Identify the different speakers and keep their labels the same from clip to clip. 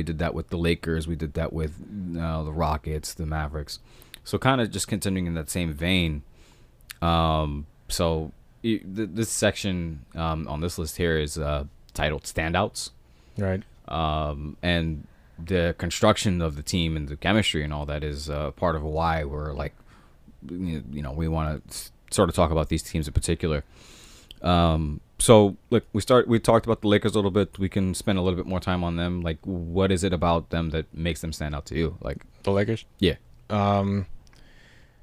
Speaker 1: And like with, well, we did that with the Lakers. We did that with uh, the Rockets, the Mavericks. So kind of just continuing in that same vein. Um, so th- this section um, on this list here is uh, titled "Standouts."
Speaker 2: Right.
Speaker 1: um, and the construction of the team and the chemistry and all that is uh, part of why we're like, you know, we want to sort of talk about these teams in particular. Um, so look, we start. We talked about the Lakers a little bit. We can spend a little bit more time on them. Like, what is it about them that makes them stand out to you? Like,
Speaker 2: The Lakers.
Speaker 1: yeah,
Speaker 2: Um,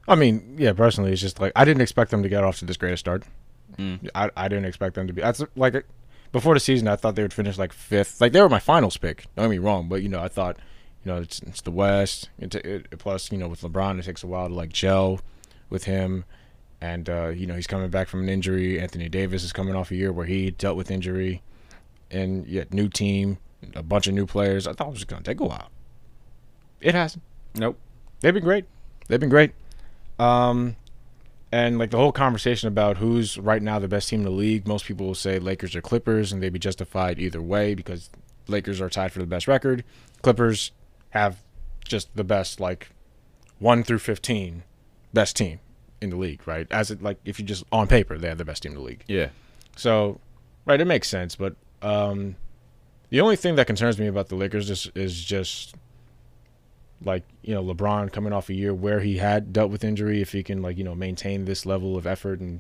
Speaker 2: I mean, yeah, personally, it's just like I didn't expect them to get off to this great a start.
Speaker 1: Mm.
Speaker 2: I, I didn't expect them to be. That's like before the season, I thought they would finish like fifth. Like they were my finals pick. Don't get me wrong, but you know, I thought, you know, it's, it's the West. It, it, plus, you know, with LeBron, it takes a while to like gel with him, and uh, you know, he's coming back from an injury. Anthony Davis is coming off a year where he dealt with injury, and yet new team, a bunch of new players. I thought it was gonna take a while. It hasn't.
Speaker 1: nope,
Speaker 2: They've been great. They've been great. Um, and like the whole conversation about who's right now the best team in the league, most people will say Lakers or Clippers, and they'd be justified either way because Lakers are tied for the best record. Clippers have just the best, like one through fifteen, best team in the league, right? As it like if you just on paper they have the best team in the league.
Speaker 1: yeah,
Speaker 2: So, right, it makes sense. But um, the only thing that concerns me about the Lakers is, is just like you know LeBron coming off a year where he had dealt with injury. If he can like you know maintain this level of effort and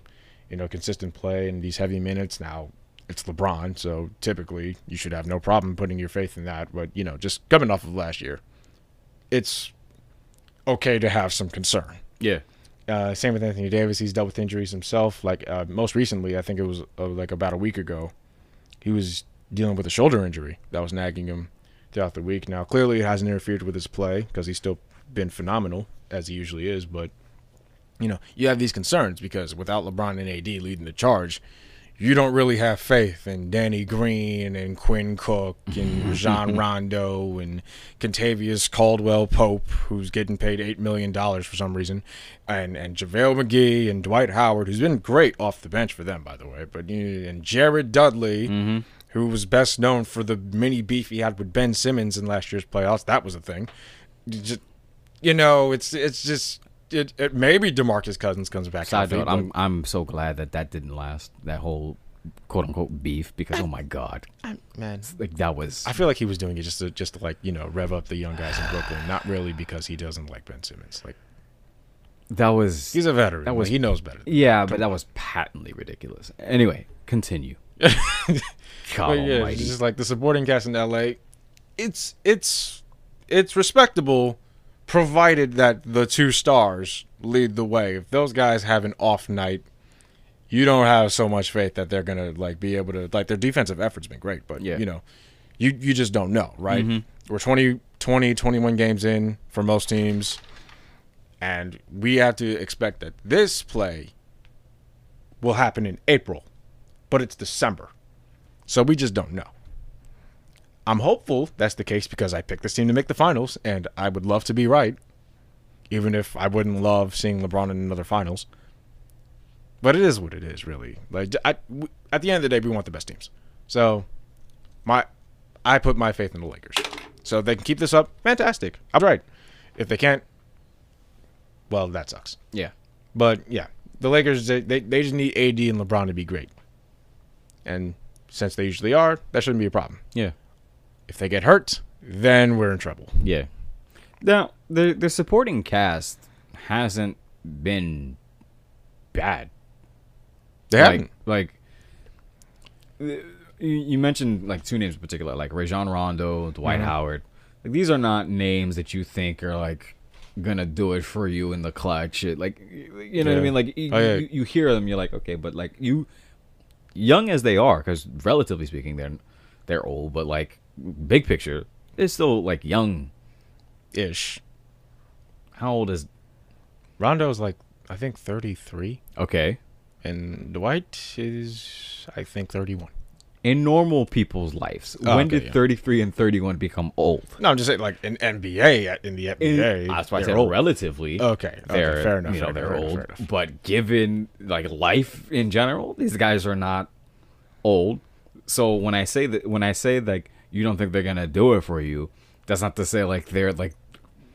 Speaker 2: you know consistent play and these heavy minutes, now it's LeBron. So typically you should have no problem putting your faith in that. But you know just coming off of last year, it's okay to have some concern.
Speaker 1: yeah,
Speaker 2: Uh, same with Anthony Davis. He's dealt with injuries himself. Like uh, most recently, I think it was uh, like about a week ago, he was dealing with a shoulder injury that was nagging him throughout the week. Now, clearly, it hasn't interfered with his play because he's still been phenomenal as he usually is. But you know, you have these concerns because without LeBron and AD leading the charge, you don't really have faith in Danny Green and Quinn Cook and Rajon Rondo and Kentavious Caldwell Pope, who's getting paid eight million dollars for some reason, and and JaVale McGee and Dwight Howard, who's been great off the bench for them, by the way, but and Jared Dudley,
Speaker 1: Mm-hmm.
Speaker 2: who was best known for the mini beef he had with Ben Simmons in last year's playoffs. That was a thing. You just, you know, it's it's just. It, it maybe DeMarcus Cousins comes back.
Speaker 1: Side
Speaker 2: healthy,
Speaker 1: note,
Speaker 2: but-
Speaker 1: I'm I'm so glad that that didn't last. That whole quote unquote beef because oh my god,
Speaker 2: man,
Speaker 1: like that was
Speaker 2: I feel like he was doing it just to just to like you know rev up the young guys in Brooklyn, not really because he doesn't like Ben Simmons. Like
Speaker 1: that was
Speaker 2: he's a veteran.
Speaker 1: That was-
Speaker 2: like, he knows better.
Speaker 1: Yeah, but that was patently ridiculous. Anyway, continue. God
Speaker 2: But yeah,
Speaker 1: almighty.
Speaker 2: it's just like the supporting cast in LA. It's it's it's respectable, provided that the two stars lead the way. If those guys have an off night, you don't have so much faith that they're gonna like be able to like their defensive effort's been great, but
Speaker 1: Yeah.
Speaker 2: you know, you you just don't know, right?
Speaker 1: Mhm.
Speaker 2: We're 20, 20, 21 games in for most teams, and we have to expect that this play will happen in April, but it's December. So we just don't know. I'm hopeful that's the case because I picked this team to make the finals, and I would love to be right, even if I wouldn't love seeing LeBron in another finals. But it is what it is, really. Like I, at the end of the day, we want the best teams. So, my, I put my faith in the Lakers. So if they can keep this up, fantastic. I'm right. If they can't, well, that sucks.
Speaker 1: yeah.
Speaker 2: But yeah, the Lakers they, they they just need AD and LeBron to be great. And since they usually are, that shouldn't be a problem.
Speaker 1: Yeah.
Speaker 2: If they get hurt, then we're in trouble.
Speaker 1: Yeah. Now, the the supporting cast hasn't been bad.
Speaker 2: They
Speaker 1: like,
Speaker 2: haven't.
Speaker 1: Like you you mentioned like two names in particular, like Rajon Rondo, Dwight
Speaker 2: Mhm.
Speaker 1: Howard. Like these are not names that you think are like gonna do it for you in the clutch. It- Like you know what I mean? Like you,
Speaker 2: Oh, yeah.
Speaker 1: you, you hear them, you're like, okay, but like you, young as they are, because relatively speaking, they're they're old, but like big picture, they're still like young.
Speaker 2: Ish.
Speaker 1: How old is?
Speaker 2: Rondo's like I think 33
Speaker 1: Okay,
Speaker 2: and Dwight is I think 31.
Speaker 1: in normal people's lives,
Speaker 2: Oh,
Speaker 1: when
Speaker 2: okay,
Speaker 1: did
Speaker 2: yeah.
Speaker 1: 33 and 31 become old?
Speaker 2: No, I'm just saying like in NBA in the
Speaker 1: In,
Speaker 2: NBA.
Speaker 1: that's why I said
Speaker 2: old.
Speaker 1: relatively.
Speaker 2: Okay, okay, fair enough.
Speaker 1: You know, they're
Speaker 2: enough,
Speaker 1: old,
Speaker 2: fair enough.
Speaker 1: but given like life in general, these guys are not old. So when I say that, when I say like you don't think they're gonna do it for you, that's not to say like they're like,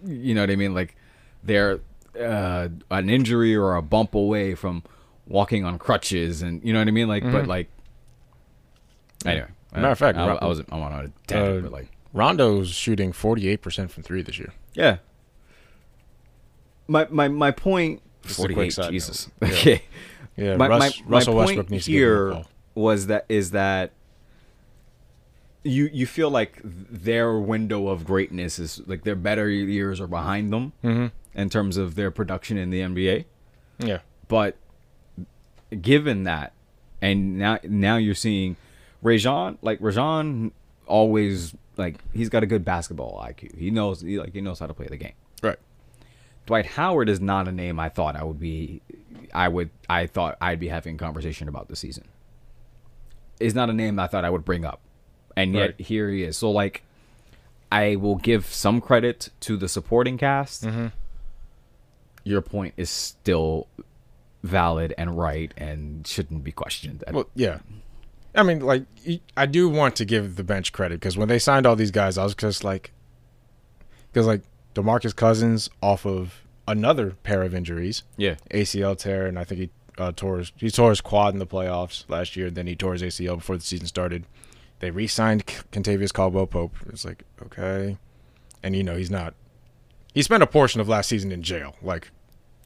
Speaker 1: you know what I mean? Like they're uh, an injury or a bump away from walking on crutches, and you know what I mean? Like, but like, anyway.
Speaker 2: Matter of fact,
Speaker 1: I, I was I'm on a tangent,
Speaker 2: Uh,
Speaker 1: but like,
Speaker 2: Rondo's shooting 48% from three this year.
Speaker 1: yeah. My my my point.
Speaker 2: Just a quick side note.
Speaker 1: Jesus.
Speaker 2: Yeah.
Speaker 1: Okay.
Speaker 2: Yeah,
Speaker 1: my,
Speaker 2: Russ,
Speaker 1: my,
Speaker 2: Russell
Speaker 1: my
Speaker 2: Westbrook
Speaker 1: point
Speaker 2: needs to give
Speaker 1: here was that is that you you feel like their window of greatness is like their better years are behind them
Speaker 2: Mhm.
Speaker 1: in terms of their production in the NBA.
Speaker 2: Yeah.
Speaker 1: But given that, and now now you're seeing Rajon like Rajon always like he's got a good basketball IQ. He knows he like he knows how to play the game.
Speaker 2: Right.
Speaker 1: Dwight Howard is not a name I thought I would be I would I thought I'd be having a conversation about this season. Is not a name I thought I would bring up. And yet
Speaker 2: Right.
Speaker 1: here he is. So like I will give some credit to the supporting cast.
Speaker 2: Mm-hmm.
Speaker 1: Your point is still valid and right and shouldn't be questioned.
Speaker 2: Well, yeah. I mean, like, I do want to give the bench credit because when they signed all these guys, I was just like, because like DeMarcus Cousins off of another pair of injuries,
Speaker 1: yeah.
Speaker 2: ACL tear, and I think he uh, tore his, he tore his quad in the playoffs last year. Then he tore his ACL before the season started. They re-signed Kentavious Caldwell Pope. It's like okay, and you know he's not. He spent a portion of last season in jail. Like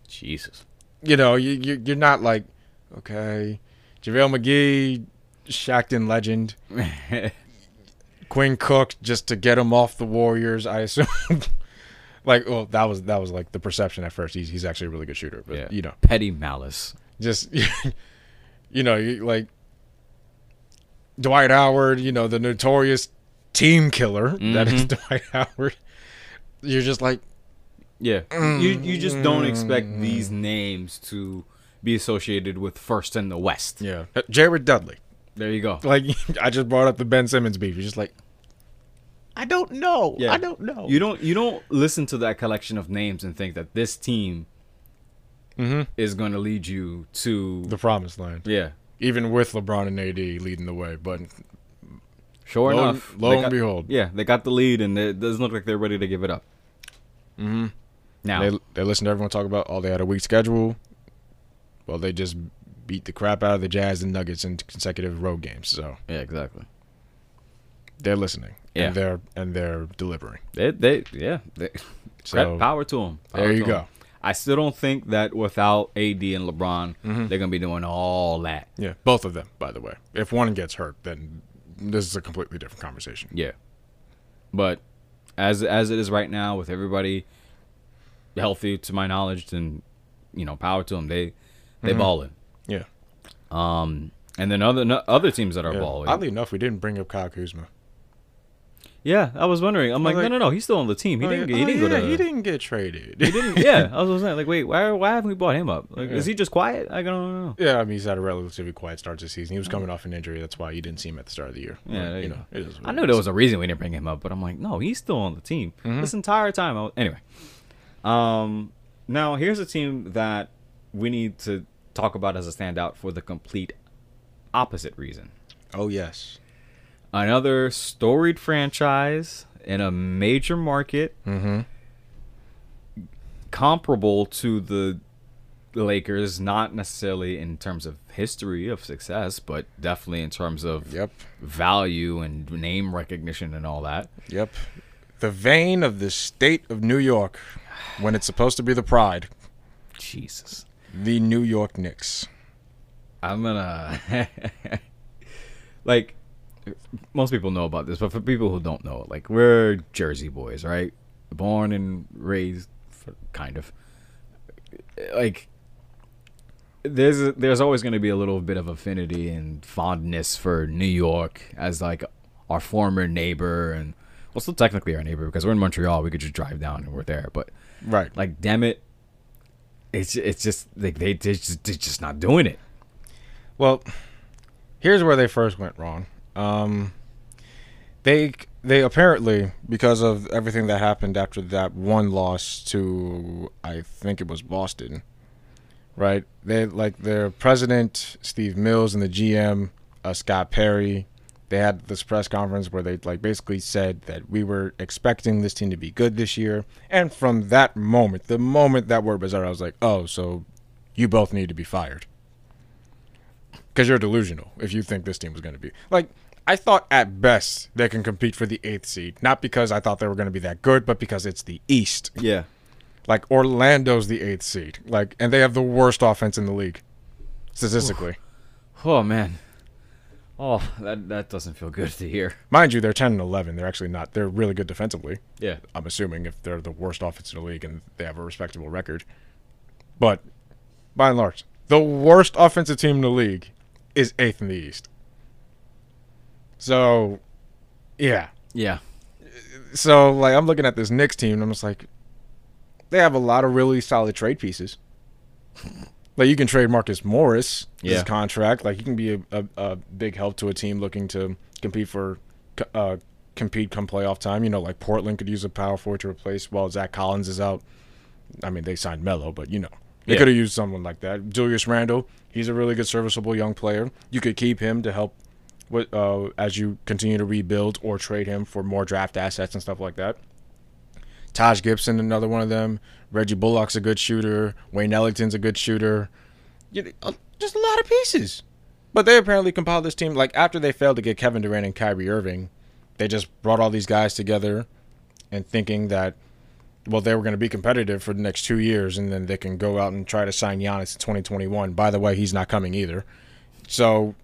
Speaker 1: Jesus.
Speaker 2: you know, you, you you're not like okay, JaVale McGee, Shaqtin' legend, Quinn Cook just to get him off the Warriors. I assume. like, well, that was that was like the perception at first. He's he's actually a really good shooter, but
Speaker 1: yeah.
Speaker 2: you know,
Speaker 1: Petty malice.
Speaker 2: just you know, you, like Dwight Howard, you know, the notorious team killer that is mm-hmm. Dwight Howard. You're just like,
Speaker 1: Yeah. You you just don't expect mm. these names to be associated with first in the West.
Speaker 2: yeah, uh, Jared Dudley.
Speaker 1: There you go.
Speaker 2: Like I just brought up the Ben Simmons beef. You're just like, I don't know.
Speaker 1: Yeah.
Speaker 2: I don't know.
Speaker 1: You don't you don't listen to that collection of names and think that this team
Speaker 2: hmm
Speaker 1: is going to lead you to
Speaker 2: the promised land,
Speaker 1: yeah.
Speaker 2: Even with LeBron and AD leading the way. But
Speaker 1: Sure
Speaker 2: lo,
Speaker 1: enough,
Speaker 2: lo and
Speaker 1: got-
Speaker 2: behold,
Speaker 1: yeah, they got the lead, and it doesn't look like they're ready to give it up.
Speaker 2: Mm-hmm.
Speaker 1: Now,
Speaker 2: they they listened to everyone talk about. Oh, they had a weak schedule. Well, they just beat the crap out of the Jazz and Nuggets in consecutive road games. So
Speaker 1: yeah, exactly.
Speaker 2: they're listening.
Speaker 1: Yeah.
Speaker 2: and they're and they're delivering.
Speaker 1: They, they, yeah, they,
Speaker 2: So
Speaker 1: power to them.
Speaker 2: there you go.
Speaker 1: I still don't think that without AD and LeBron,
Speaker 2: Mhm.
Speaker 1: they're gonna be doing all that.
Speaker 2: Yeah, both of them. By the way, if one gets hurt, then this is a completely different conversation.
Speaker 1: Yeah, but as as it is right now, with everybody healthy, to my knowledge, and you know, power to them. They they
Speaker 2: Mhm.
Speaker 1: balling.
Speaker 2: Yeah.
Speaker 1: Um, and then other no, other teams that are
Speaker 2: Yeah.
Speaker 1: balling.
Speaker 2: Oddly enough, we didn't bring up Kyle Kuzma.
Speaker 1: Yeah, I was wondering. I'm
Speaker 2: I
Speaker 1: like, no, no, no. He's still on the team. He
Speaker 2: Oh,
Speaker 1: didn't.
Speaker 2: yeah.
Speaker 1: He
Speaker 2: Oh,
Speaker 1: didn't
Speaker 2: yeah,
Speaker 1: go to.
Speaker 2: He didn't get traded.
Speaker 1: He didn't. Yeah, I was saying like, wait, why why haven't we brought him up? Like,
Speaker 2: Yeah.
Speaker 1: is he just quiet? I don't know.
Speaker 2: Yeah, I mean he's had a relatively quiet start to the season. He was coming off an injury. That's why you didn't see him at the start of the year.
Speaker 1: Yeah,
Speaker 2: you know, it is.
Speaker 1: I knew there was a reason we didn't bring him up, but I'm like, no, he's still on the team
Speaker 2: Mhm.
Speaker 1: this entire time. I was, anyway, um, now here's a team that we need to talk about as a standout for the complete opposite reason.
Speaker 2: Oh yes.
Speaker 1: Another storied franchise in a major market,
Speaker 2: Mm-hmm.
Speaker 1: comparable to the Lakers, not necessarily in terms of history of success, but definitely in terms of
Speaker 2: Yep.
Speaker 1: value and name recognition and all that.
Speaker 2: Yep. The vein of the state of New York, when it's supposed to be the pride,
Speaker 1: Jesus.
Speaker 2: the New York Knicks.
Speaker 1: I'm gonna like most people know about this, but for people who don't know, like we're Jersey boys, right? Born and raised, for, kind of. Like there's there's always going to be a little bit of affinity and fondness for New York as like our former neighbor and well, still technically our neighbor because we're in Montreal. We could just drive down and we're there, but
Speaker 2: Right.
Speaker 1: like damn it, it's it's just like they they just they're just not doing it.
Speaker 2: Well, here's where they first went wrong. Um, they they apparently because of everything that happened after that one loss to I think it was Boston, right? They like their president Steve Mills and the GM uh, Scott Perry they had this press conference where they like basically said that we were expecting this team to be good this year, and from that moment, the moment that word was out, I was like, oh, so you both need to be fired because you're delusional if you think this team was going to be like. I thought at best they can compete for the eighth seed, not because I thought they were going to be that good, but because it's the East.
Speaker 1: Yeah.
Speaker 2: Like Orlando's the eighth seed, like, and they have the worst offense in the league, statistically.
Speaker 1: Oh man. Oh, that that doesn't feel good to hear.
Speaker 2: Mind you, they're ten and eleven. They're actually not. They're really good defensively.
Speaker 1: Yeah.
Speaker 2: I'm assuming if they're the worst offense in the league and they have a respectable record. But by and large, the worst offensive team in the league is eighth in the East. So, yeah.
Speaker 1: Yeah.
Speaker 2: So like I'm looking at this Knicks team and I'm just like, they have a lot of really solid trade pieces. Like you can trade Marcus Morris,
Speaker 1: Yeah.
Speaker 2: his contract. Like he can be a, a, a big help to a team looking to compete for uh, compete come playoff time. You know, like Portland could use a power forward to replace while Zach Collins is out. I mean, they signed Melo, but you know, they
Speaker 1: Yeah.
Speaker 2: could have used someone like that. Julius Randle, he's a really good, serviceable young player. You could keep him to help with uh, as you continue to rebuild, or trade him for more draft assets and stuff like that. Taj Gibson, another one of them. Reggie Bullock's a good shooter. Wayne Ellington's a good shooter. Just a lot of pieces. But they apparently compiled this team like after they failed to get Kevin Durant and Kyrie Irving, they just brought all these guys together and thinking that well they were going to be competitive for the next 2 years and then they can go out and try to sign Giannis in 2021. By the way, he's not coming either. So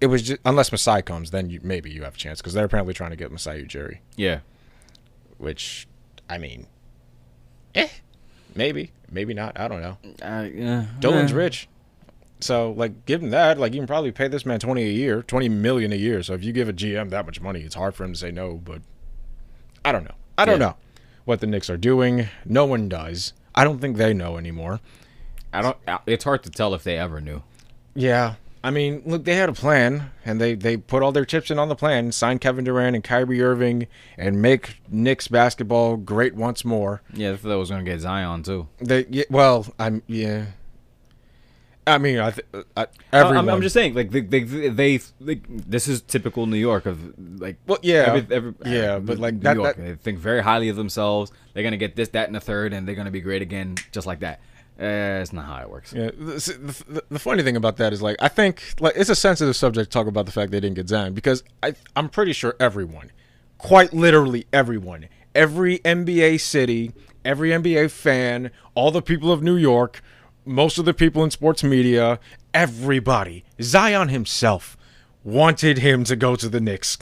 Speaker 2: it was just unless Masai comes, then you, maybe you have a chance because they're apparently trying to get Masai Ujiri,
Speaker 1: Yeah.
Speaker 2: which I mean, eh, maybe, maybe not. I don't know.
Speaker 1: Uh, yeah.
Speaker 2: Dolan's
Speaker 1: Eh.
Speaker 2: rich. So like give him that, like you can probably pay this man twenty a year, twenty million a year. So if you give a GM that much money, it's hard for him to say no, but I don't know. I don't
Speaker 1: Yeah.
Speaker 2: know what the Knicks are doing. No one does. I don't think they know anymore.
Speaker 1: I don't. uh, It's hard to tell if they ever knew.
Speaker 2: Yeah. I mean, look, they had a plan, and they, they put all their chips in on the plan, sign Kevin Durant and Kyrie Irving, and make Knicks basketball great once more.
Speaker 1: Yeah, I thought that was gonna get Zion too.
Speaker 2: They, yeah, well, I'm, yeah. I mean, I, th- I
Speaker 1: I-
Speaker 2: everyone.
Speaker 1: I'm, I'm just saying, like they, they, they, they, this is typical New York of like.
Speaker 2: Well, yeah,
Speaker 1: every, every,
Speaker 2: yeah,
Speaker 1: uh,
Speaker 2: but, like,
Speaker 1: New
Speaker 2: that-
Speaker 1: York,
Speaker 2: that-
Speaker 1: they think very highly of themselves. They're gonna get this, that, and the third, and they're gonna be great again, just like that. Uh, it's not how it works.
Speaker 2: Yeah, the, the, the- funny thing about that is like I think like it's a sensitive subject to talk about the fact they didn't get Zion because I I'm pretty sure everyone, quite literally everyone, every NBA city, every NBA fan, all the people of New York, most of the people in sports media, everybody, Zion himself wanted him to go to the Knicks.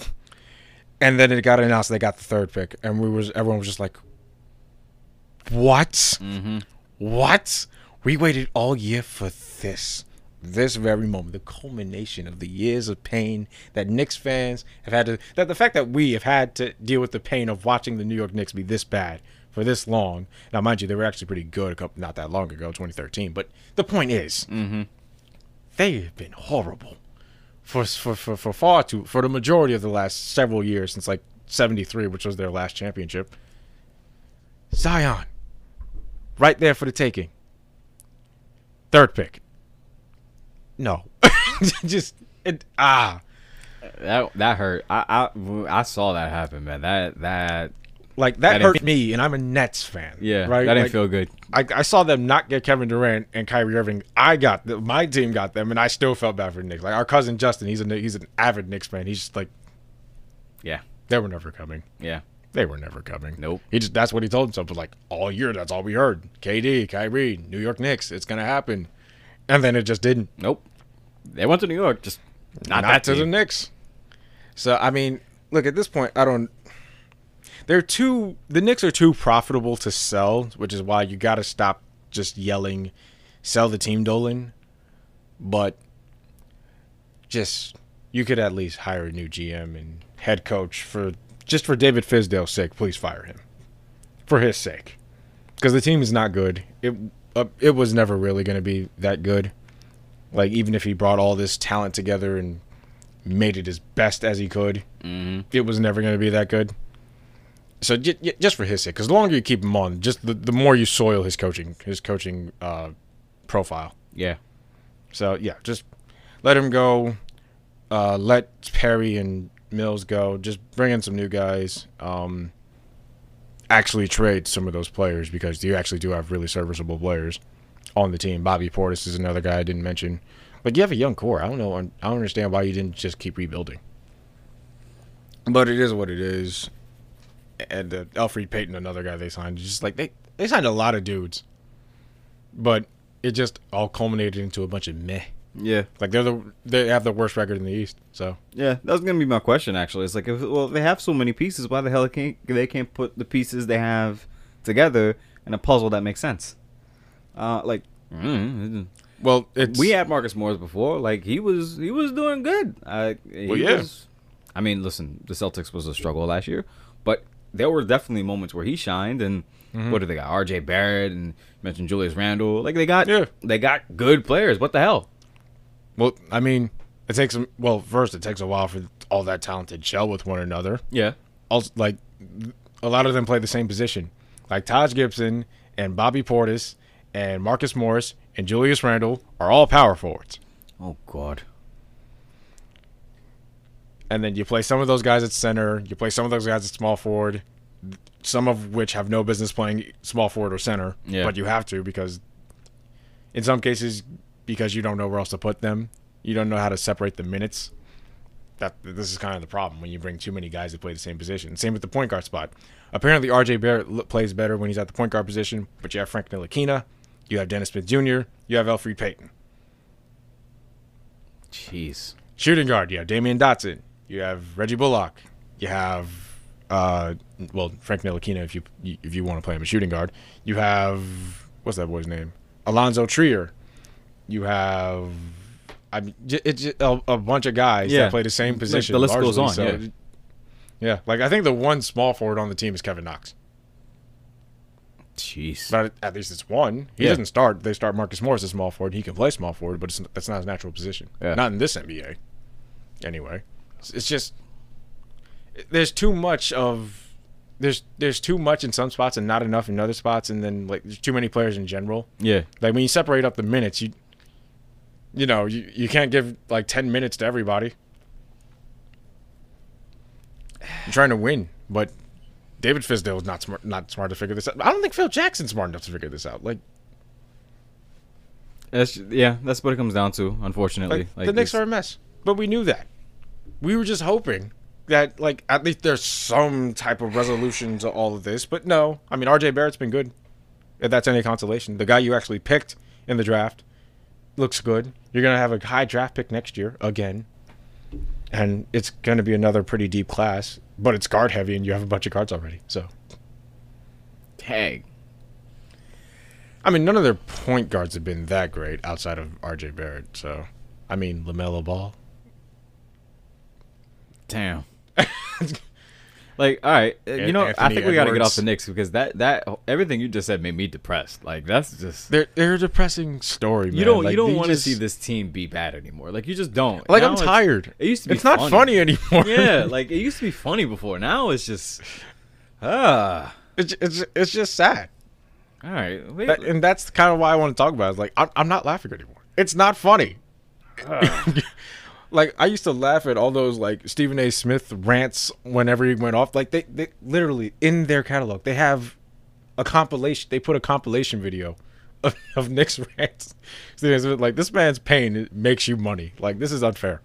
Speaker 2: And then it got announced they got the third pick and we was everyone was just like what? What? We waited all year for this. This very moment, the culmination of the years of pain that Knicks fans have had to, that the fact that we have had to deal with the pain of watching the New York Knicks be this bad for this long. Now, mind you, they were actually pretty good a couple, not that long ago, 2013. But the point is, mm-hmm. they have been horrible for, for, for, for far too, for the majority of the last several years since like 73, which was their last championship. Zion, right there for the taking. Third pick. No, just it, ah,
Speaker 1: That that hurt. I I I saw that happen, man. That that
Speaker 2: like that,
Speaker 1: That
Speaker 2: hurt me, and I'm a Nets fan.
Speaker 1: yeah,
Speaker 2: right.
Speaker 1: that didn't
Speaker 2: Like,
Speaker 1: feel good.
Speaker 2: I, I saw them not get Kevin Durant and Kyrie Irving. I got the, my team got them, and I still felt bad for the Knicks. Like our cousin Justin, he's a he's an avid Knicks fan. He's just like
Speaker 1: Yeah,
Speaker 2: they were never coming.
Speaker 1: yeah.
Speaker 2: They were never coming.
Speaker 1: Nope.
Speaker 2: He just that's what he told himself. But like all year, that's all we heard. KD, Kyrie, New York Knicks. It's gonna happen, and then it just didn't.
Speaker 1: Nope. They went to New York, just not,
Speaker 2: Not,
Speaker 1: that
Speaker 2: to the. Knicks. So I mean, look at this point. I don't. They're too. The Knicks are too profitable to sell, which is why you got to stop just yelling, "Sell the team, Dolan." But just you could at least hire a new GM and head coach for just for David Fizdale's sake. Please fire him for his sake, because the team is not good. It uh, it was never really going to be that good. Like even if he brought all this talent together and made it as best as he could,
Speaker 1: hmm
Speaker 2: it was never going to be that good. So j- j- just for his sake, because the longer you keep him on, just the, the more you soil his coaching his coaching uh, profile.
Speaker 1: Yeah,
Speaker 2: So yeah, just let him go. Uh, let Perry and Mills go. Just bring in some new guys. Um, actually trade some of those players because you actually do have really serviceable players on the team. Bobby Portis is another guy I didn't mention. Like you have a young core. I don't know. I don't understand why you didn't just keep rebuilding. But it is what it is. And uh, Elfrid Payton, another guy they signed, just like they they signed a lot of dudes, but it just all culminated into a bunch of meh.
Speaker 1: Yeah,
Speaker 2: Like they're the they have the worst record in the East. So
Speaker 1: yeah. That was gonna be my question. Actually, it's like, if, well, they have so many pieces. Why the hell can't they can't put the pieces they have together in a puzzle that makes sense? Uh, like, mm,
Speaker 2: well, it's
Speaker 1: we had Marcus Morris before. Like he was he was doing good. Uh,
Speaker 2: Well, yeah.
Speaker 1: was- I mean, listen, the Celtics was a struggle last year, but there were definitely moments where he shined. And
Speaker 2: Mm-hmm.
Speaker 1: what do they got? R.J. Barrett and you mentioned Julius Randle. Like they got
Speaker 2: Yeah.
Speaker 1: they got good players. What the hell?
Speaker 2: Well. I mean, it takes some. Well, first it takes a while for all that talent to gel with one another.
Speaker 1: Yeah.
Speaker 2: Also, like a lot of them play the same position. Like Taj Gibson and Bobby Portis and Marcus Morris and Julius Randle are all power forwards.
Speaker 1: Oh God.
Speaker 2: and then you play some of those guys at center. You play some of those guys at small forward, some of which have no business playing small forward or center,
Speaker 1: Yeah.
Speaker 2: but you have to because, in some cases, because you don't know where else to put them, you don't know how to separate the minutes. That this is kind of the problem when you bring too many guys that play the same position. Same with the point guard spot. Apparently, R.J. Barrett plays better when he's at the point guard position, but you have Frank Ntilikina, you have Dennis Smith Jr., you have Elfrid Payton.
Speaker 1: Jeez.
Speaker 2: Shooting guard, you have Damyean Dotson. You have Reggie Bullock. You have, uh, well, Frank Ntilikina if you if you want to play him a shooting guard. You have what's that boy's name? Alonzo Trier. You have, I mean, it's a, a bunch of guys
Speaker 1: Yeah.
Speaker 2: that play the same
Speaker 1: Like,
Speaker 2: position.
Speaker 1: the list goes on,
Speaker 2: so- yeah, like I think the one small forward on the team is Kevin Knox.
Speaker 1: Jeez.
Speaker 2: But at least it's one. He
Speaker 1: Yeah.
Speaker 2: doesn't start. They start Marcus Morris as small forward. He can play small forward, but it's, that's not his natural position.
Speaker 1: Yeah.
Speaker 2: Not in this NBA. Anyway, it's, it's just there's too much of there's there's too much in some spots and not enough in other spots, and then like there's too many players in general.
Speaker 1: Yeah.
Speaker 2: Like when you separate up the minutes, you you know you, you can't give like ten minutes to everybody. You're trying to win, but David Fizdale is not smart not smart to figure this out. I don't think Phil Jackson's smart enough to figure this out. Like,
Speaker 1: That's yeah. That's what it comes down to. Unfortunately,
Speaker 2: like, the Knicks are a mess, but we knew that. We were just hoping that like at least there's some type of resolution to all of this, but no. I mean, R.J. Barrett's been good. If that's any consolation, the guy you actually picked in the draft looks good. You're gonna have a high draft pick next year again, and it's gonna be another pretty deep class. But it's guard heavy, and you have a bunch of guards already. So,
Speaker 1: Dang.
Speaker 2: I mean, none of their point guards have been that great outside of R.J. Barrett. So, I mean, LaMelo Ball.
Speaker 1: Damn. like, all right, uh, you know, I think we got to get off the Knicks because that that everything you just said made me depressed. Like, that's just
Speaker 2: They're they're a depressing story, man.
Speaker 1: you don't
Speaker 2: Like,
Speaker 1: you don't want to
Speaker 2: just-
Speaker 1: see this team be bad anymore. Like, you just don't.
Speaker 2: Like
Speaker 1: Now
Speaker 2: I'm tired.
Speaker 1: It used to be.
Speaker 2: It's not funny anymore.
Speaker 1: yeah, like it used to be funny before. Now it's just ah.
Speaker 2: it's it's it's just sad,
Speaker 1: All right.
Speaker 2: That- and that's kind of why I want to talk about. it. It's like I'm I'm not laughing anymore. It's not funny. like I used to laugh at all those like Stephen A. Smith rants whenever he went off. Like they they literally in their catalog they have a compilation. They put a compilation video. Of, of Knicks rants, Stephen A. Smith, like this man's pain makes you money. Like this is unfair.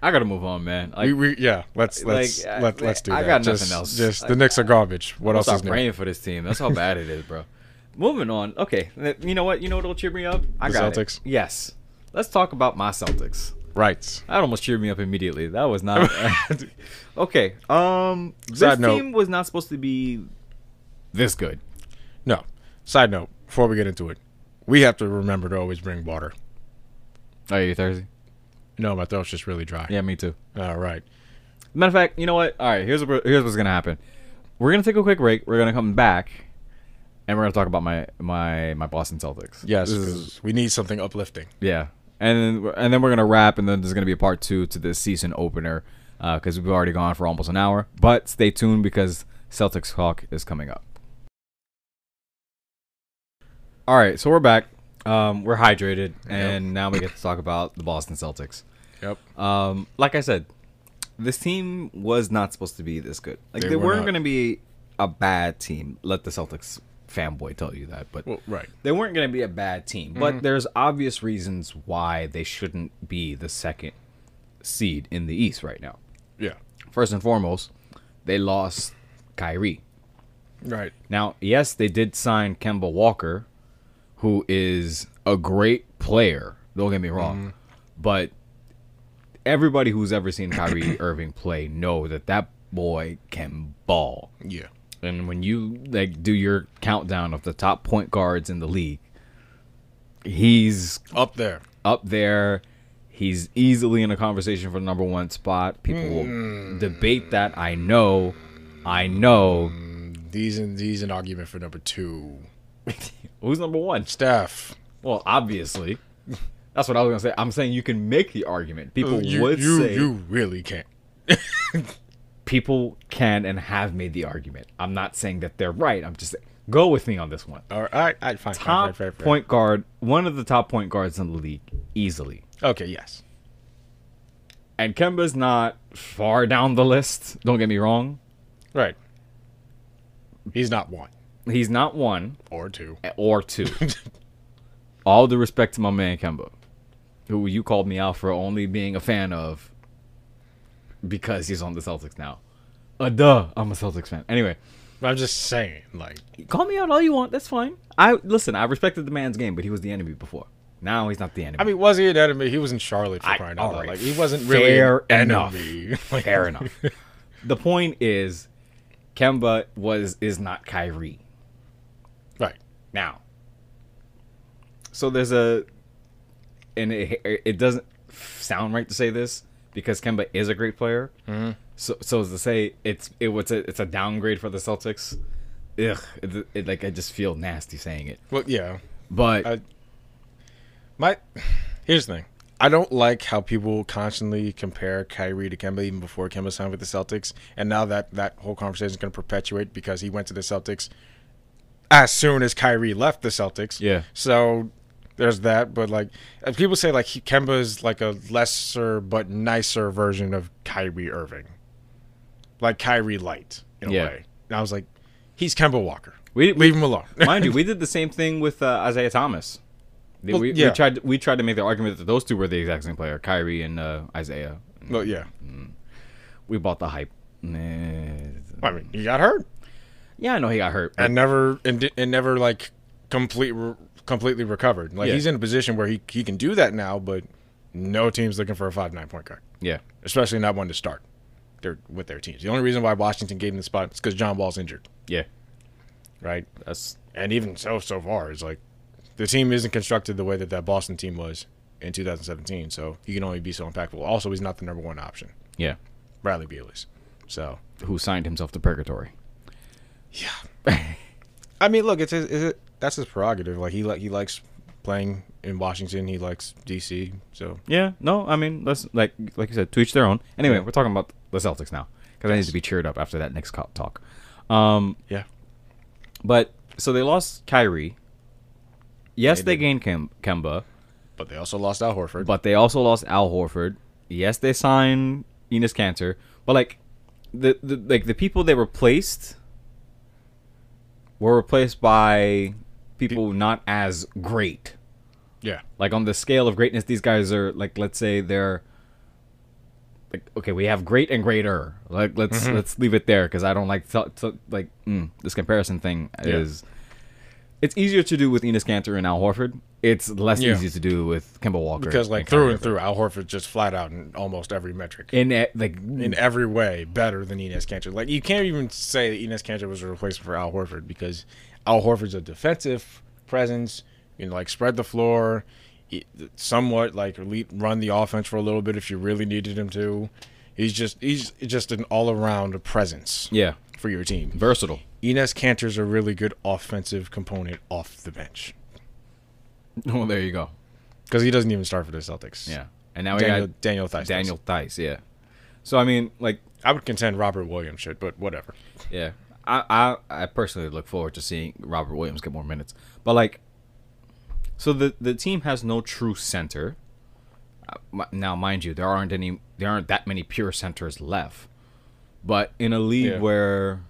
Speaker 1: I gotta move on, man. Like,
Speaker 2: we, we yeah. Let's let's
Speaker 1: Like,
Speaker 2: let, let's do
Speaker 1: I
Speaker 2: that.
Speaker 1: I got
Speaker 2: just,
Speaker 1: nothing else.
Speaker 2: Just
Speaker 1: I-
Speaker 2: the Knicks are garbage. What else is new?
Speaker 1: praying for this team. That's how bad it is, bro. Moving on. Okay, you know what? You know what'll cheer me up? I
Speaker 2: The
Speaker 1: got
Speaker 2: Celtics?
Speaker 1: It. Yes. Let's talk about my Celtics.
Speaker 2: Right.
Speaker 1: That almost cheered me up immediately. That was not okay. Um, this
Speaker 2: Side note.
Speaker 1: team was not supposed to be this good.
Speaker 2: No. Side note, before we get into it, we have to remember to always bring water.
Speaker 1: Are you thirsty?
Speaker 2: No, my throat's just really dry.
Speaker 1: Yeah, me too.
Speaker 2: All right.
Speaker 1: Matter of fact, you know what? All right, here's what here's what's gonna happen. We're gonna take a quick break. We're gonna come back, and we're gonna talk about my my my Boston Celtics.
Speaker 2: Yes,
Speaker 1: This is-
Speaker 2: 'cause we need something uplifting.
Speaker 1: Yeah, and then we're- and then we're gonna wrap, and then there's gonna be a part two to this season opener because we've already gone for almost an hour. But stay tuned because Celtics talk is coming up. All right, so we're back. Um, we're hydrated, and now we get to talk about the Boston Celtics.
Speaker 2: Yep.
Speaker 1: Um, like I said, this team was not supposed to be this good. Like
Speaker 2: They
Speaker 1: they,
Speaker 2: were
Speaker 1: weren't
Speaker 2: not.
Speaker 1: going to be a bad team. Let the Celtics fanboy tell you that, but
Speaker 2: Well, right.
Speaker 1: they weren't going to be a bad team. But mm-hmm. there's obvious reasons why they shouldn't be the second seed in the East right now.
Speaker 2: Yeah.
Speaker 1: First and foremost, they lost Kyrie.
Speaker 2: Right.
Speaker 1: Now, yes, they did sign Kemba Walker, who is a great player. Don't get me wrong, mm-hmm. but everybody who's ever seen Kyrie Irving play know that that boy can ball.
Speaker 2: Yeah.
Speaker 1: And when you like do your countdown of the top point guards in the league, he's
Speaker 2: Up there.
Speaker 1: up there. He's easily in a conversation for the number one spot. People will hmm. debate that. I know. I know.
Speaker 2: These and these an argument for number two.
Speaker 1: Who's number one?
Speaker 2: Steph.
Speaker 1: Well, obviously. That's what I was gonna say. I'm saying you can make the argument. People
Speaker 2: you,
Speaker 1: would
Speaker 2: you,
Speaker 1: say
Speaker 2: you really can't.
Speaker 1: people can and have made the argument. I'm not saying that they're right. I'm just go with me on this one.
Speaker 2: All right, all right, all right fine,
Speaker 1: Top
Speaker 2: fine, fine, fine.
Speaker 1: point guard, one of the top point guards in the league, easily.
Speaker 2: Okay, yes.
Speaker 1: And Kemba's not far down the list. Don't get me wrong.
Speaker 2: Right. He's not one
Speaker 1: He's not one
Speaker 2: or two.
Speaker 1: Eh, or two. All the respect to my man Kemba, who you called me out for only being a fan of because he's on the Celtics now. Uh, duh, I'm a Celtics fan. Anyway,
Speaker 2: I'm just saying, like,
Speaker 1: call me out all you want. That's fine. I listen. I respected the man's game, but he was the enemy before. Now he's not the enemy.
Speaker 2: I mean, was he an enemy? He was in Charlotte for
Speaker 1: I-
Speaker 2: crying out loud.
Speaker 1: alright,
Speaker 2: Like, he wasn't really
Speaker 1: fair enough.
Speaker 2: Like,
Speaker 1: fair enough. the point is, Kemba was is not Kyrie.
Speaker 2: Right.
Speaker 1: now. So there's a, and it it doesn't sound right to say this because Kemba is a great player. Mm-hmm. So so as to say it's it was a it's a downgrade for the Celtics. Ugh, it, it, like I just feel nasty saying it.
Speaker 2: Well, yeah.
Speaker 1: But
Speaker 2: I- My here's the thing. I don't like how people constantly compare Kyrie to Kemba even before Kemba signed with the Celtics, and now that that whole conversation is going to perpetuate because he went to the Celtics as soon as Kyrie left the Celtics.
Speaker 1: Yeah.
Speaker 2: So there's that, but like uh, people say, like he, Kemba is like a lesser but nicer version of Kyrie Irving, like Kyrie light in a
Speaker 1: Yeah.
Speaker 2: way. And I was like, he's Kemba Walker.
Speaker 1: we, we
Speaker 2: Leave him alone.
Speaker 1: mind you, we did the same thing with uh, Isaiah Thomas. We,
Speaker 2: Well,
Speaker 1: we,
Speaker 2: yeah.
Speaker 1: we tried we tried to make the argument that those two were the exact same player, Kyrie and uh, Isaiah.
Speaker 2: well, yeah.
Speaker 1: We bought the hype. Nah.
Speaker 2: I mean, he got hurt.
Speaker 1: Yeah, I know he got hurt.
Speaker 2: and never and, and never like complete re- completely recovered. Like
Speaker 1: Yeah.
Speaker 2: he's in a position where he he can do that now, but no team's looking for a five nine point guard,
Speaker 1: yeah,
Speaker 2: especially not one to start. Their with their teams. The only reason why Washington gave him the spot is because John Wall's injured,
Speaker 1: yeah.
Speaker 2: right?
Speaker 1: That's
Speaker 2: And even so, so far, it's like the team isn't constructed the way that that Boston team was in 2017. So he can only be so impactful. Also, he's not the number one option.
Speaker 1: yeah.
Speaker 2: Bradley Beal is. So
Speaker 1: Who signed himself to purgatory? Yeah.
Speaker 2: I mean, look, it's his, it's that's his prerogative. Like he like he likes playing in Washington. He likes DC. So
Speaker 1: Yeah, no, I mean, let's like like you said, to each their own. Anyway,
Speaker 2: Yeah.
Speaker 1: we're talking about the Celtics now because I need to be cheered up after that next talk. Um,
Speaker 2: yeah,
Speaker 1: but so they lost Kyrie. Yes,
Speaker 2: They
Speaker 1: they, gained Kem- Kemba,
Speaker 2: but they also lost Al Horford.
Speaker 1: but they also lost Al Horford. Yes, they signed Enes Kanter, but like the, the like the people they replaced were replaced by people not as great.
Speaker 2: yeah,
Speaker 1: like on the scale of greatness these guys are like let's say they're like okay we have great and greater like let's
Speaker 2: Mm-hmm.
Speaker 1: let's leave it there because i don't like to, to- like mm, this comparison thing
Speaker 2: Yeah.
Speaker 1: is it's easier to do with Enes Kanter and Al Horford. It's less
Speaker 2: Yeah.
Speaker 1: easy to do with Kemba Walker
Speaker 2: because like
Speaker 1: and
Speaker 2: through and through, Al Horford just flat out in almost every metric.
Speaker 1: In e- like
Speaker 2: in every way, better than Enes Kanter. Like you can't even say that Enes Kanter was a replacement for Al Horford because Al Horford's a defensive presence. You know, like spread the floor, somewhat like run the offense for a little bit if you really needed him to. He's just he's just an all around presence
Speaker 1: yeah
Speaker 2: for your team.
Speaker 1: versatile.
Speaker 2: Enes Kanter's a really good offensive component off the bench
Speaker 1: well, there you go.
Speaker 2: because he doesn't even start for the Celtics.
Speaker 1: Yeah, and now we
Speaker 2: Daniel
Speaker 1: got
Speaker 2: Daniel Theis.
Speaker 1: Daniel Theis. Yeah, so I mean like
Speaker 2: I would contend Robert Williams should, but whatever.
Speaker 1: Yeah, I, I I personally look forward to seeing Robert Williams get more minutes. But like, so the the team has no true center. uh, now, mind you, there aren't any, there aren't that many pure centers left. But in a league
Speaker 2: Yeah.
Speaker 1: where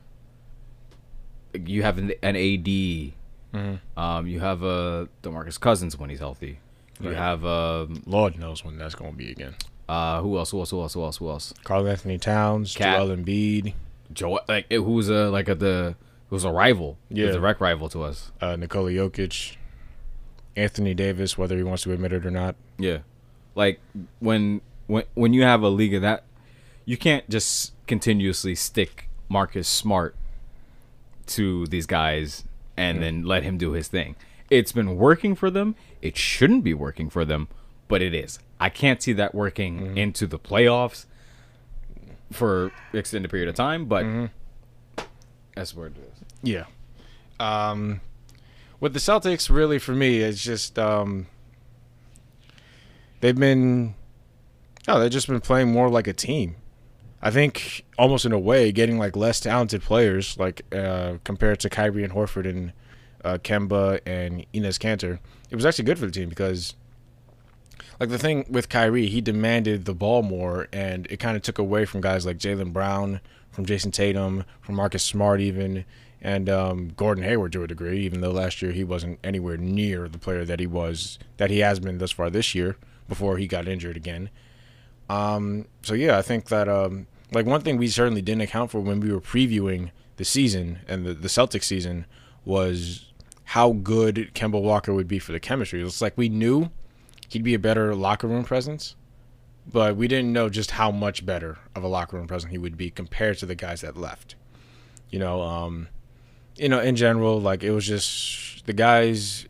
Speaker 1: you have an, an AD,
Speaker 2: Mm-hmm.
Speaker 1: um, you have a DeMarcus Cousins when he's healthy. You
Speaker 2: Right.
Speaker 1: have um,
Speaker 2: Lord knows when that's going to be again.
Speaker 1: uh, who else? Who else? Who else? Who else? Who else?
Speaker 2: Karl Anthony Towns,
Speaker 1: KAT.
Speaker 2: Joel Embiid,
Speaker 1: Joe, like it- who's a like a the who's a rival?
Speaker 2: Yeah.
Speaker 1: A direct rival to us.
Speaker 2: uh, Nikola Jokic, Anthony Davis, whether he wants to admit it or not.
Speaker 1: Yeah, like when when when you have a league of that, you can't just continuously stick Marcus Smart to these guys and then let him do his thing. It's been working for them. It shouldn't be working for them, but it is. I can't see that working into the playoffs for extended period of time, but that's where it is.
Speaker 2: Yeah. Um, with the Celtics, really for me, it's just um, they've been, no, they've just been playing more like a team. I think almost in a way, getting like less talented players, like uh, compared to Kyrie and Horford and uh, Kemba and Enes Kanter, it was actually good for the team because, like the thing with Kyrie, he demanded the ball more, and it kind of took away from guys like Jaylen Brown, from Jayson Tatum, from Marcus Smart, even, and um, Gordon Hayward to a degree. Even though last year he wasn't anywhere near the player that he was, that he has been thus far this year, before he got injured again. Um, so yeah, I think that um, like one thing we certainly didn't account for when we were previewing the season and the the Celtics season was how good Kemba Walker would be for the chemistry. It's like we knew he'd be a better locker room presence, but we didn't know just how much better of a locker room presence he would be compared to the guys that left. You know, um, you know, in general, like it was just the guys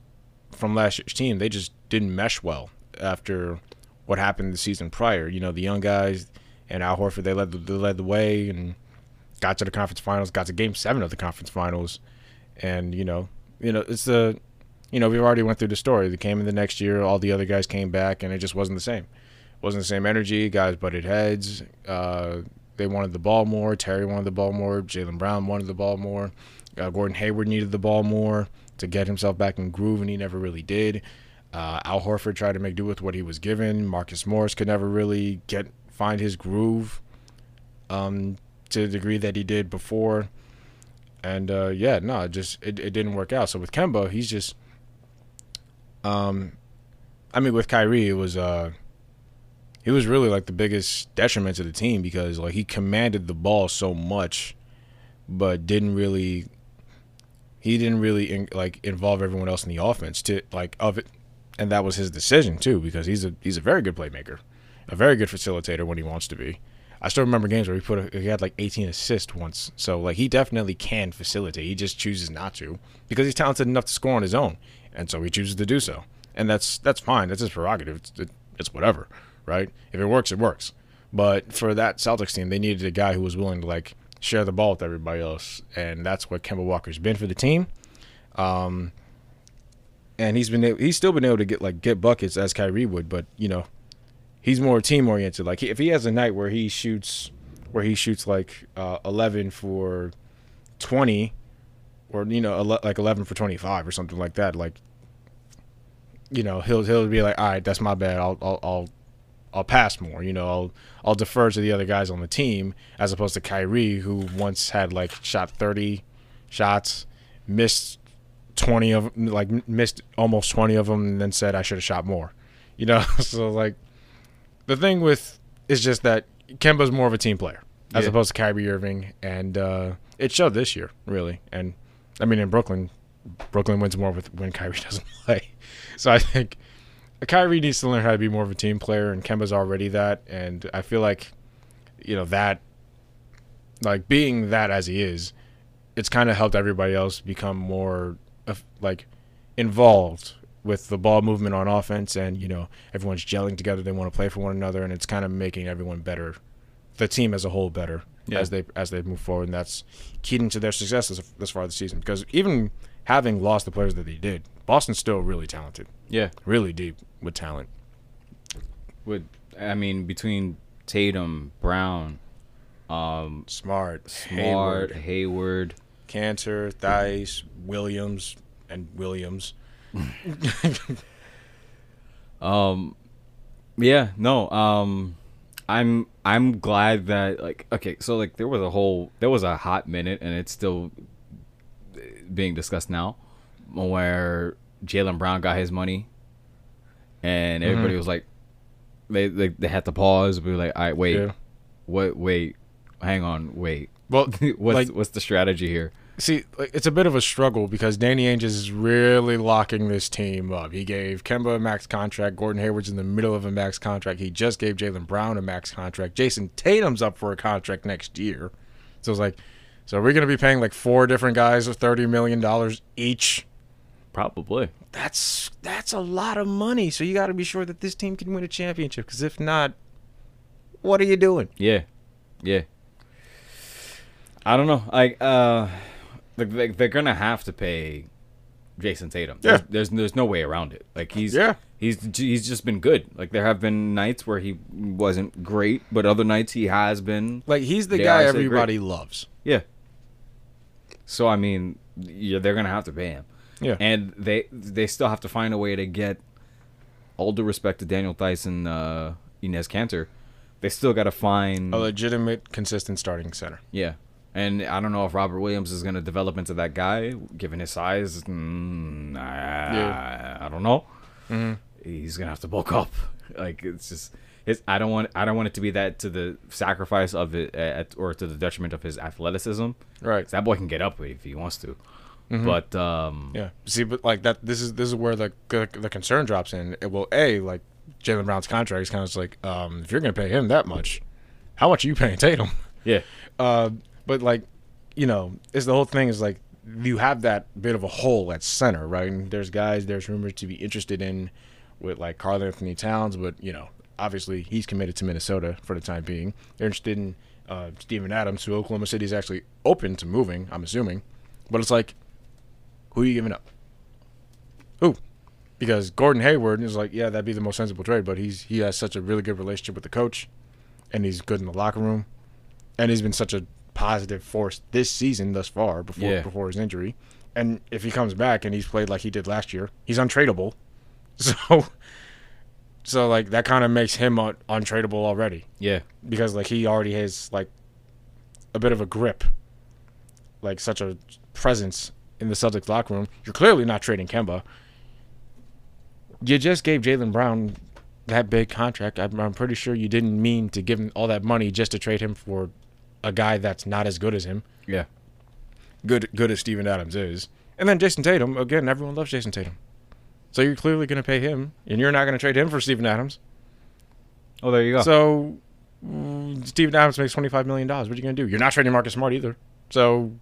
Speaker 2: from last year's team. They just didn't mesh well after what happened the season prior. You know, the young guys and Al Horford they led the, they led the way and got to the conference finals, got to Game Seven of the conference finals, and you know, you know, it's the, you know, we've already went through the story. They came in the next year, all the other guys came back, and it just wasn't the same. It wasn't the same energy. Guys butted heads. Uh, they wanted the ball more. Terry wanted the ball more. Jaylen Brown wanted the ball more. Uh, Gordon Hayward needed the ball more to get himself back in groove, and he never really did. Uh, Al Horford tried to make do with what he was given. Marcus Morris could never really get find his groove um, to the degree that he did before. And uh, yeah, no, it just it, it didn't work out. So with Kemba, he's just um I mean with Kyrie it was uh was really like the biggest detriment to the team because like he commanded the ball so much but didn't really he didn't really in, like involve everyone else in the offense to like of it. And that was his decision too because he's a he's a very good playmaker a very good facilitator when he wants to be. I still remember games where he put a, he had like 18 assists once. So like he definitely can facilitate. He just chooses not to because he's talented enough to score on his own and so he chooses to do so. And that's that's fine. That's his prerogative. It's, it, it's whatever right? If it works it works. But for that Celtics team they needed a guy who was willing to like share the ball with everybody else. And that's what Kemba Walker's been for the team. Um and he's been he's still been able to get like get buckets as Kyrie would. But you know he's more team oriented like if he has a night where he shoots where he shoots like uh, 11 for 20 or you know ele- like 11 for 25 or something like that like you know he'll he'll be like all right that's my bad. I'll I'll I'll, I'll pass more you know I'll I'll defer to the other guys on the team as opposed to Kyrie who once had like shot 30 shots missed 20 of like missed almost 20 of them and then said I should have shot more you know? So like the thing with is just that Kemba's more of a team player as
Speaker 1: Yeah.
Speaker 2: opposed to Kyrie Irving and uh, it showed this year really and I mean in Brooklyn Brooklyn wins more with when Kyrie doesn't play so I think Kyrie needs to learn how to be more of a team player, and Kemba's already that. And I feel like, you know, that, like being that as he is, it's kind of helped everybody else become more, like, involved with the ball movement on offense, and you know, everyone's gelling together. They want to play for one another, and it's kind of making everyone better, the team as a whole better
Speaker 1: Yeah.
Speaker 2: as they as they move forward, and that's keyed to their success this, this far this season. Because even having lost the players that they did, Boston's still really talented
Speaker 1: Yeah,
Speaker 2: really deep with talent.
Speaker 1: with I mean between Tatum, Brown, um,
Speaker 2: Smart,
Speaker 1: Smart,
Speaker 2: Hayward,
Speaker 1: Hayward,
Speaker 2: Kanter, Theis, Williams, and Williams.
Speaker 1: um, Yeah, no. Um I'm I'm glad that like okay, so like there was a whole there was a hot minute and it's still being discussed now where Jaylen Brown got his money and everybody
Speaker 2: Mhm.
Speaker 1: was like they, they they had to pause. We were like, all right, wait,
Speaker 2: Yeah.
Speaker 1: what? Wait, hang on, wait.
Speaker 2: Well,
Speaker 1: what's
Speaker 2: like-
Speaker 1: what's the strategy here?
Speaker 2: See, like, it's a bit of a struggle because Danny Ainge is really locking this team up. He gave Kemba a max contract. Gordon Hayward's in the middle of a max contract. He just gave Jaylen Brown a max contract. Jayson Tatum's up for a contract next year. So it's like, so we're going to be paying like four different guys $30 million each.
Speaker 1: Probably.
Speaker 2: That's that's a lot of money. So you got to be sure that this team can win a championship because if not, what are you doing?
Speaker 1: Yeah, yeah. I don't know. Like, uh, like they, they're gonna have to pay Jayson Tatum.
Speaker 2: Yeah.
Speaker 1: There's, there's there's no way around it. Like he's
Speaker 2: Yeah.
Speaker 1: he's he's just been good. Like there have been nights where he wasn't great, but other nights he has been.
Speaker 2: Like he's the guy
Speaker 1: said great.
Speaker 2: everybody loves.
Speaker 1: Yeah. So I mean, yeah, they're gonna have to pay him.
Speaker 2: Yeah.
Speaker 1: and they they still have to find a way to get all due respect to Daniel Theis, uh, Enes Kanter. They still got to find
Speaker 2: a legitimate, consistent starting center.
Speaker 1: yeah. And I don't know if Robert Williams is going to develop into that guy, given his size. Mm, I,
Speaker 2: Yeah.
Speaker 1: I don't know.
Speaker 2: Mm-hmm.
Speaker 1: He's gonna have to bulk up. Like it's just, it's. I don't want. I don't want it to be that to the sacrifice of it, at, or to the detriment of his athleticism.
Speaker 2: Right.
Speaker 1: That boy can get up if he wants to. But um,
Speaker 2: Yeah. See, but like that, this is this is where the the, the concern drops in. It will a like Jaylen Brown's contract is kind of like, um, if you're gonna pay him that much, how much are you paying Tatum?
Speaker 1: yeah,
Speaker 2: Uh, but like, you know, it's the whole thing is like you have that bit of a hole at center, right? And there's guys, there's rumors to be interested in with like Karl Anthony Towns, but you know, obviously he's committed to Minnesota for the time being. They're interested in uh, Steven Adams, who Oklahoma City is actually open to moving. I'm assuming, but it's like, who are you giving up? Who? Because Gordon Hayward is like, yeah, that'd be the most sensible trade, but he's he has such a really good relationship with the coach, and he's good in the locker room, and he's been such a positive force this season thus far before
Speaker 1: Yeah.
Speaker 2: before his injury. And if he comes back and he's played like he did last year, he's untradeable. So, so like that kind of makes him un- untradeable already
Speaker 1: yeah,
Speaker 2: because like he already has like a bit of a grip, like such a presence in the Celtics locker room. You're clearly not trading Kemba. You just gave Jaylen Brown that big contract. I'm, I'm pretty sure you didn't mean to give him all that money just to trade him for a guy that's not as good as him.
Speaker 1: yeah,
Speaker 2: Good, good as Steven Adams is. And then Jayson Tatum. Again, everyone loves Jayson Tatum. So you're clearly going to pay him, and you're not going to trade him for Steven Adams.
Speaker 1: Oh, there you go.
Speaker 2: So mm, Steven Adams makes twenty five million dollars. What are you gonna do? You're not trading Marcus Smart either. So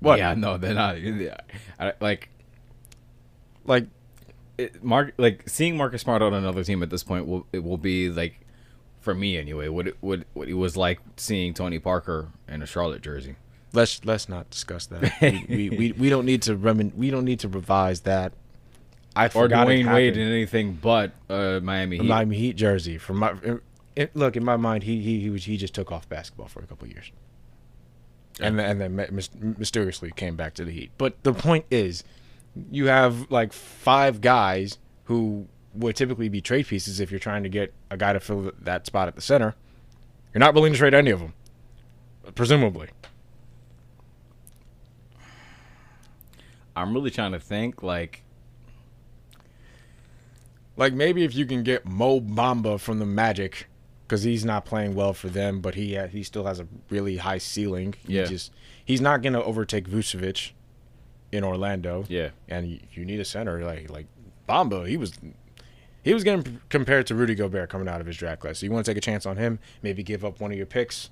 Speaker 2: what?
Speaker 1: Yeah, no, they're not. yeah. I, like
Speaker 2: Like
Speaker 1: it, Mark, like seeing Marcus Smart on another team at this point will it will be like, for me anyway, what it what what it was like seeing Tony Parker in a Charlotte jersey.
Speaker 2: let's let's not discuss that. we, we, we we don't need to remin- we don't need to revise that. I
Speaker 1: Or Dwyane Wade in anything but uh, Miami Heat.
Speaker 2: Miami Heat jersey. From my it, look in my mind, he he he was he just took off basketball for a couple years, and then, and then mysteriously came back to the Heat. But the point is, you have like five guys who would typically be trade pieces if you're trying to get a guy to fill that spot at the center. You're not willing to trade any of them, presumably.
Speaker 1: I'm really trying to think like
Speaker 2: Like maybe if you can get Mo Bamba from the Magic, because he's not playing well for them, but he ha- he still has a really high ceiling. He
Speaker 1: Yeah.
Speaker 2: just he's not gonna overtake Vucevic in Orlando.
Speaker 1: yeah
Speaker 2: and you, you need a center like like Bamba. He was he was getting compared to Rudy Gobert coming out of his draft class. So you want to take a chance on him? Maybe give up one of your picks,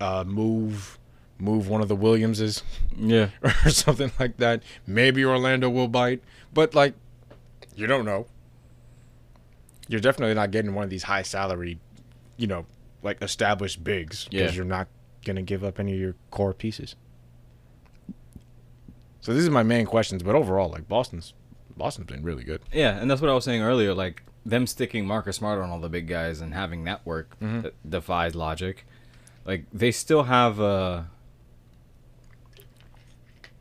Speaker 2: uh, move move one of the Williamses
Speaker 1: yeah
Speaker 2: or something like that. Maybe Orlando will bite, but like you don't know. You're definitely not getting one of these high salary, you know, like established bigs because
Speaker 1: Yeah.
Speaker 2: you're not gonna give up any of your core pieces. So these are my main questions, but overall, like Boston's Boston's been really good.
Speaker 1: yeah, and that's what I was saying earlier. Like them sticking Marcus Smart on all the big guys and having that work
Speaker 2: Mhm.
Speaker 1: that defies logic. Like they still have a.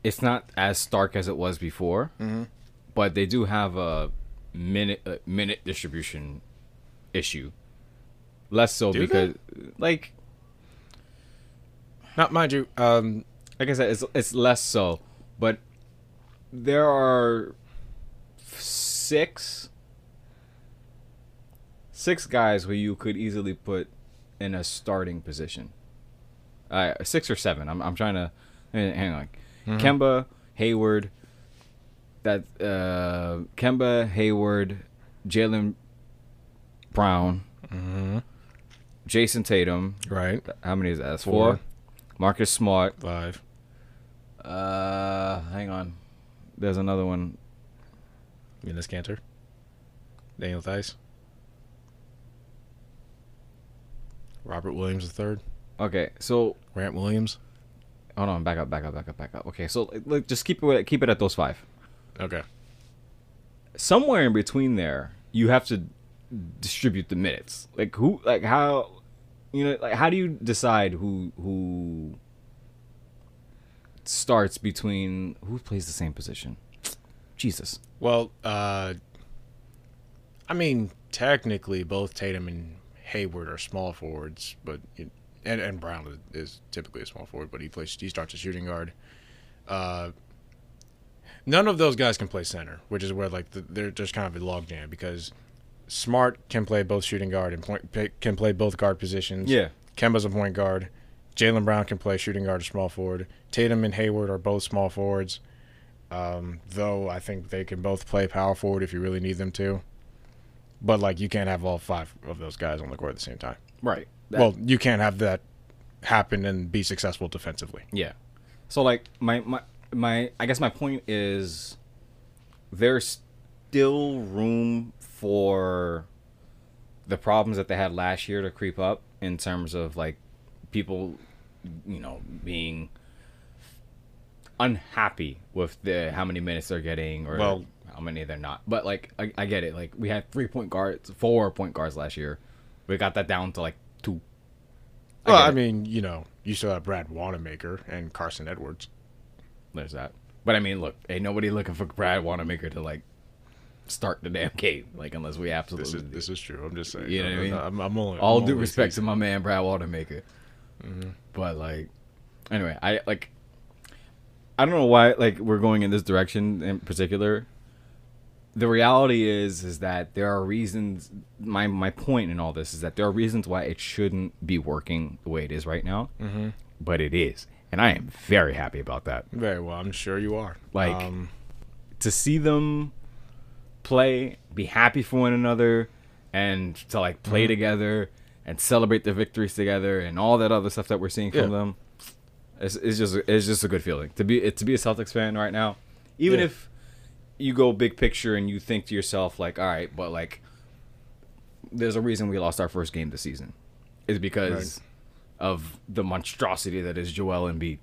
Speaker 1: It's not as stark as it was before, mm-hmm. but they do have a minute uh, minute distribution issue Less so
Speaker 2: Do
Speaker 1: because, like,
Speaker 2: Not mind you. Um,
Speaker 1: like I said, it's it's less so, but there are six six guys who you could easily put in a starting position. Uh, six or seven. I'm I'm trying to hang hang on. Kemba, Hayward, that uh, Kemba, Hayward, Jaylen Brown, Jayson Tatum.
Speaker 2: right.
Speaker 1: How many is that? That's
Speaker 2: Four.
Speaker 1: four. Marcus Smart.
Speaker 2: Five.
Speaker 1: Uh, hang on. There's another one.
Speaker 2: Enes Kanter. Daniel Theis. Robert Williams III.
Speaker 1: Okay, so
Speaker 2: Grant Williams.
Speaker 1: hold on, back up, back up, back up, back up. Okay, so like, just keep it keep it at those five.
Speaker 2: Okay.
Speaker 1: Somewhere in between there, you have to distribute the minutes. Like who, like how, you know, like how do you decide who who starts between who plays the same position? Jesus.
Speaker 2: Well, uh, I mean, technically, both Tatum and Hayward are small forwards, but it, and and Brown is, is typically a small forward, but he plays he starts a shooting guard. Uh, none of those guys can play center, which is where like the, they're just kind of a logjam because Smart can play both shooting guard and point can play both guard positions.
Speaker 1: Yeah.
Speaker 2: Kemba's a point guard. Jaylen Brown can play shooting guard or small forward. Tatum and Hayward are both small forwards. Um, though I think they can both play power forward if you really need them to. But like you can't have all five of those guys on the court at the same time.
Speaker 1: Right.
Speaker 2: well, you can't have that happen and be successful defensively.
Speaker 1: Yeah. So like my my my I guess my point is there's still room for the problems that they had last year to creep up in terms of like people you know being unhappy with the how many minutes they're getting or
Speaker 2: Well-
Speaker 1: how many they're not. But like I, I get it. Like we had three point guards, four point guards last year. We got that down to like two.
Speaker 2: well, I
Speaker 1: it.
Speaker 2: mean, you know, you still have Brad Wanamaker and Carsen Edwards.
Speaker 1: There's that. But I mean, look, ain't nobody looking for Brad Wanamaker to like start the damn game, like unless we absolutely.
Speaker 2: This is this is true. I'm just saying.
Speaker 1: You know what I mean?
Speaker 2: I'm, I'm only
Speaker 1: All
Speaker 2: I'm
Speaker 1: due respect to my man Brad Wanamaker,
Speaker 2: Mm-hmm.
Speaker 1: but like, anyway, I like. I don't know why like we're going in this direction in particular. The reality is is that there are reasons. My my point in all this is that there are reasons why it shouldn't be working the way it is right now, mm-hmm. but it is, and I am very happy about that.
Speaker 2: Very well. I'm sure you are.
Speaker 1: Like-
Speaker 2: um,
Speaker 1: to see them play, be happy for one another, and to like play
Speaker 2: Mm-hmm.
Speaker 1: together and celebrate the victories together and all that other stuff that we're seeing from
Speaker 2: Yeah.
Speaker 1: them. It's, it's just it's just a good feeling to be to be a Celtics fan right now. Even
Speaker 2: Yeah.
Speaker 1: if you go big picture and you think to yourself like, all right, but like, there's a reason we lost our first game this season, is because of the monstrosity that is Joel Embiid.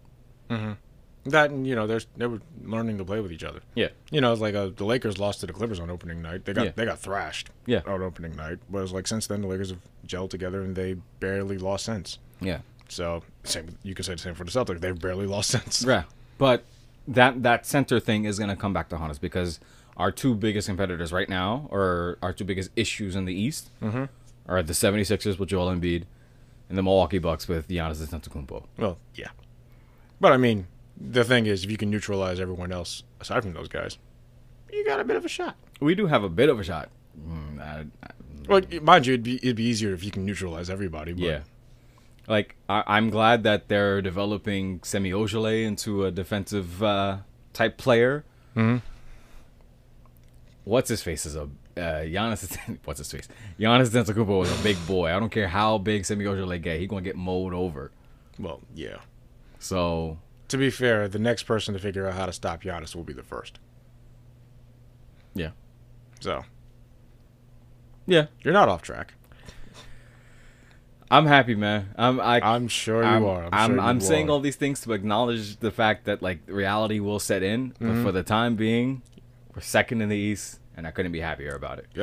Speaker 2: that and you know, there's they were learning to play with each other.
Speaker 1: Yeah,
Speaker 2: You know, it's like uh, the Lakers lost to the Clippers on opening night. They got
Speaker 1: Yeah.
Speaker 2: they got thrashed.
Speaker 1: Yeah.
Speaker 2: On opening night, whereas like since then the Lakers have gelled together and they barely lost since.
Speaker 1: yeah.
Speaker 2: So same, you could say the same for the Celtics. They've barely lost since.
Speaker 1: Yeah, but that that center thing is gonna come back to haunt us because our two biggest competitors right now, or our two biggest issues in the East, are the 76ers with Joel Embiid and the Milwaukee Bucks with Giannis Antetokounmpo.
Speaker 2: Well, yeah. But I mean, the thing is, if you can neutralize everyone else aside from those guys, you got a bit of a shot.
Speaker 1: We do have a bit of a shot. Mm, I- I-
Speaker 2: Well, mind you, it'd be it'd be easier if you can neutralize everybody. But
Speaker 1: yeah. Like I, I'm glad that they're developing Semi Ojeleye into a defensive uh, type player.
Speaker 2: Mhm.
Speaker 1: What's his face is a uh, Giannis. What's his face? Giannis Antetokounmpo is a big boy. I don't care how big Semi Ojeleye get, he gonna get mowed over.
Speaker 2: Well, yeah.
Speaker 1: So
Speaker 2: To be fair, the next person to figure out how to stop Giannis will be the first.
Speaker 1: yeah,
Speaker 2: So
Speaker 1: yeah.
Speaker 2: you're not off track.
Speaker 1: I'm happy, man. I'm I,
Speaker 2: I'm sure you
Speaker 1: I'm,
Speaker 2: are. I'm,
Speaker 1: I'm,
Speaker 2: sure
Speaker 1: I'm saying all these things to acknowledge the fact that like reality will set in,
Speaker 2: Mm-hmm.
Speaker 1: for the time being, we're second in the East, and I couldn't be happier about it.